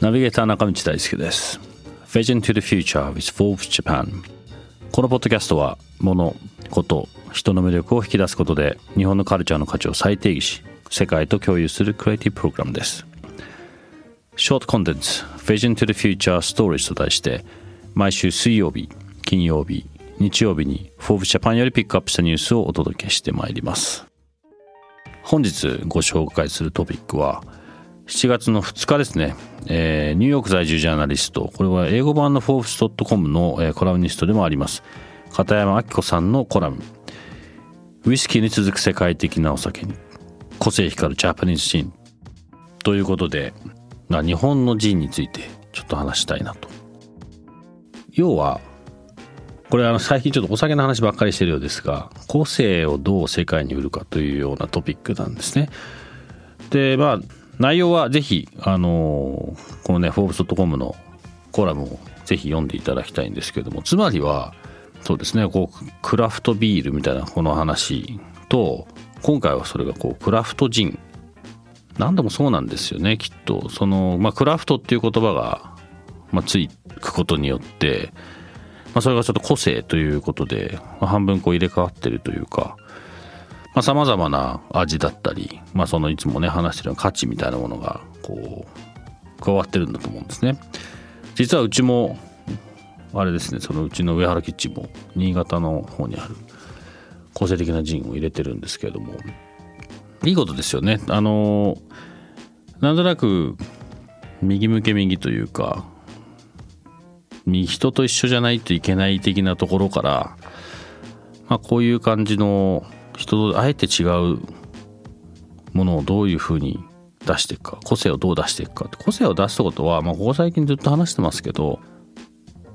ナビゲーター中道大輔です。Vision to the Future with Forbes Japan このポッドキャストは物、こと、人の魅力を引き出すことで日本のカルチャーの価値を再定義し世界と共有するクリエイティブプログラムです。ショートコンテンツ Vision to the Future Stories と題して毎週水曜日、金曜日、日曜日に Forbes Japan よりピックアップしたニュースをお届けしてまいります。本日ご紹介するトピックは7月の2日ですね、えー、ニューヨーク在住ジャーナリスト、これは英語版のフォーブス .com の、えー、コラムニストでもあります、片山明子さんのコラム、ウイスキーに続く世界的なお酒に、個性光るジャパニーズジン。ということで、日本のジンについてちょっと話したいなと。要は、これあの最近ちょっとお酒の話ばっかりしてるようですが、個性をどう世界に売るかというようなトピックなんですね。で、まあ、内容はぜひ、あの、このね、フォーブス .com のコラムをぜひ読んでいただきたいんですけども、つまりは、そうですね、こう、クラフトビールみたいなこの話と、今回はそれがこう、クラフトジン。何でもそうなんですよね、きっと。その、まあ、クラフトっていう言葉が、まあ、ついくことによって、まあ、それがちょっと個性ということで、まあ、半分こう入れ替わってるというか、さまざ、まな味だったり、まあ、そのいつもね話してる価値みたいなものがこう加わってるんだと思うんですね。実はうちもあれですねそのうちの上原キッチンも新潟の方にある個性的なジンを入れてるんですけれどもいいことですよね。あのなんとなく右向け右というか人と一緒じゃないといけない的なところから、まあ、こういう感じの人とあえて違うものをどういうふうに出していくか個性をどう出していくか個性を出すことは、まあ、ここ最近ずっと話してますけど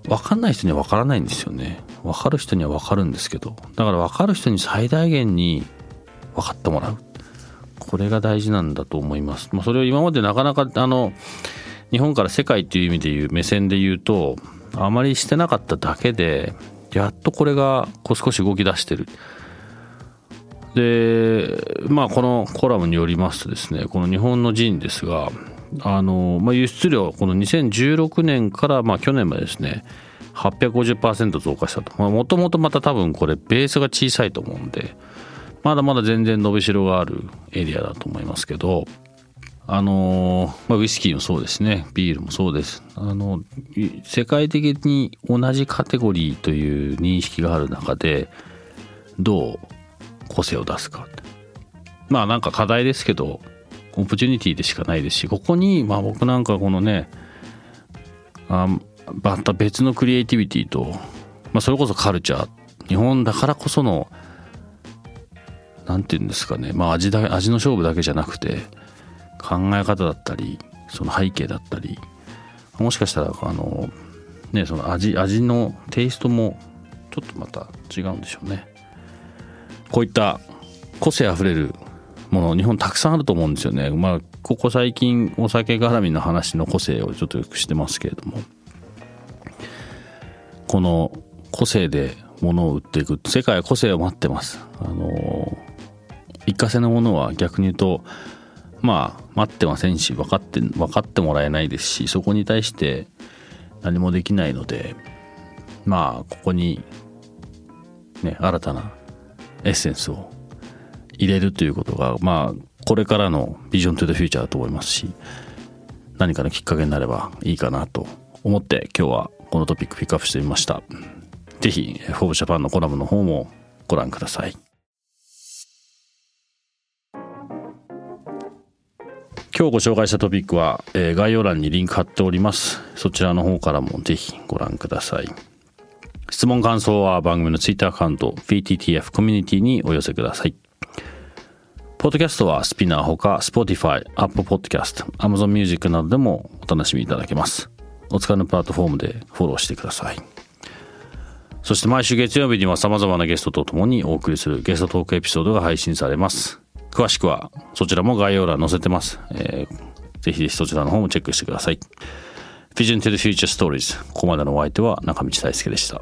分かんない人には分からないんですよね。分かる人には分かるんですけど。だから分かる人に最大限に分かってもらう。これが大事なんだと思います、まあ、それを今までなかなかあの日本から世界っていう意味で言う目線で言うとあまりしてなかっただけでやっとこれがこう少し動き出してる。でまあこのコラムによりますとですねこの日本のジンですがあの、まあ、輸出量この2016年からまあ去年までですね850%増加したと。もともとまた多分これベースが小さいと思うんでまだまだ全然伸びしろがあるエリアだと思いますけどあのまあ、ウイスキーもそうですね。ビールもそうです。あの世界的に同じカテゴリーという認識がある中でどう個性を出すか。ってまあなんか課題ですけどオプチュニティでしかないですしここにまあ僕なんかこのねあまた別のクリエイティビティと、まあ、それこそカルチャー。日本だからこその何て言うんですかね。まあ味だ味の勝負だけじゃなくて考え方だったりその背景だったりもしかしたらあのねその味味のテイストもちょっとまた違うんでしょうね。こういった個性あふれるもの日本たくさんあると思うんですよね。まあここ最近お酒絡みの話の個性をちょっとよくしてますけれどもこの個性で物を売っていく世界は個性を待ってます。あの一過性のものは逆に言うとまあ待ってませんし分かって分かってもらえないですしそこに対して何もできないのでまあここにね新たなエッセンスを入れるということがまあこれからのビジョントゥ the フューチャーだと思いますし何かのきっかけになればいいかなと思って今日はこのトピックピックアップしてみました。是非フォーブスジャパンのコラムの方もご覧ください。今日ご紹介したトピックは、えー、概要欄にリンク貼っておりますそちらの方からもぜひご覧ください質問感想は番組のツイッターアカウント PTTF コミュニティにお寄せください。ポッドキャストはスピナーほか Spotify、Apple Podcast、Amazon Music などでもお楽しみいただけます。お使いのプラットフォームでフォローしてください。そして毎週月曜日には様々なゲストと共にお送りするゲストトークエピソードが配信されます。詳しくはそちらも概要欄載せてます。えーぜひぜひそちらの方もチェックしてください。Vision to the Future Stories。ここまでのお相手は中道大輔でした。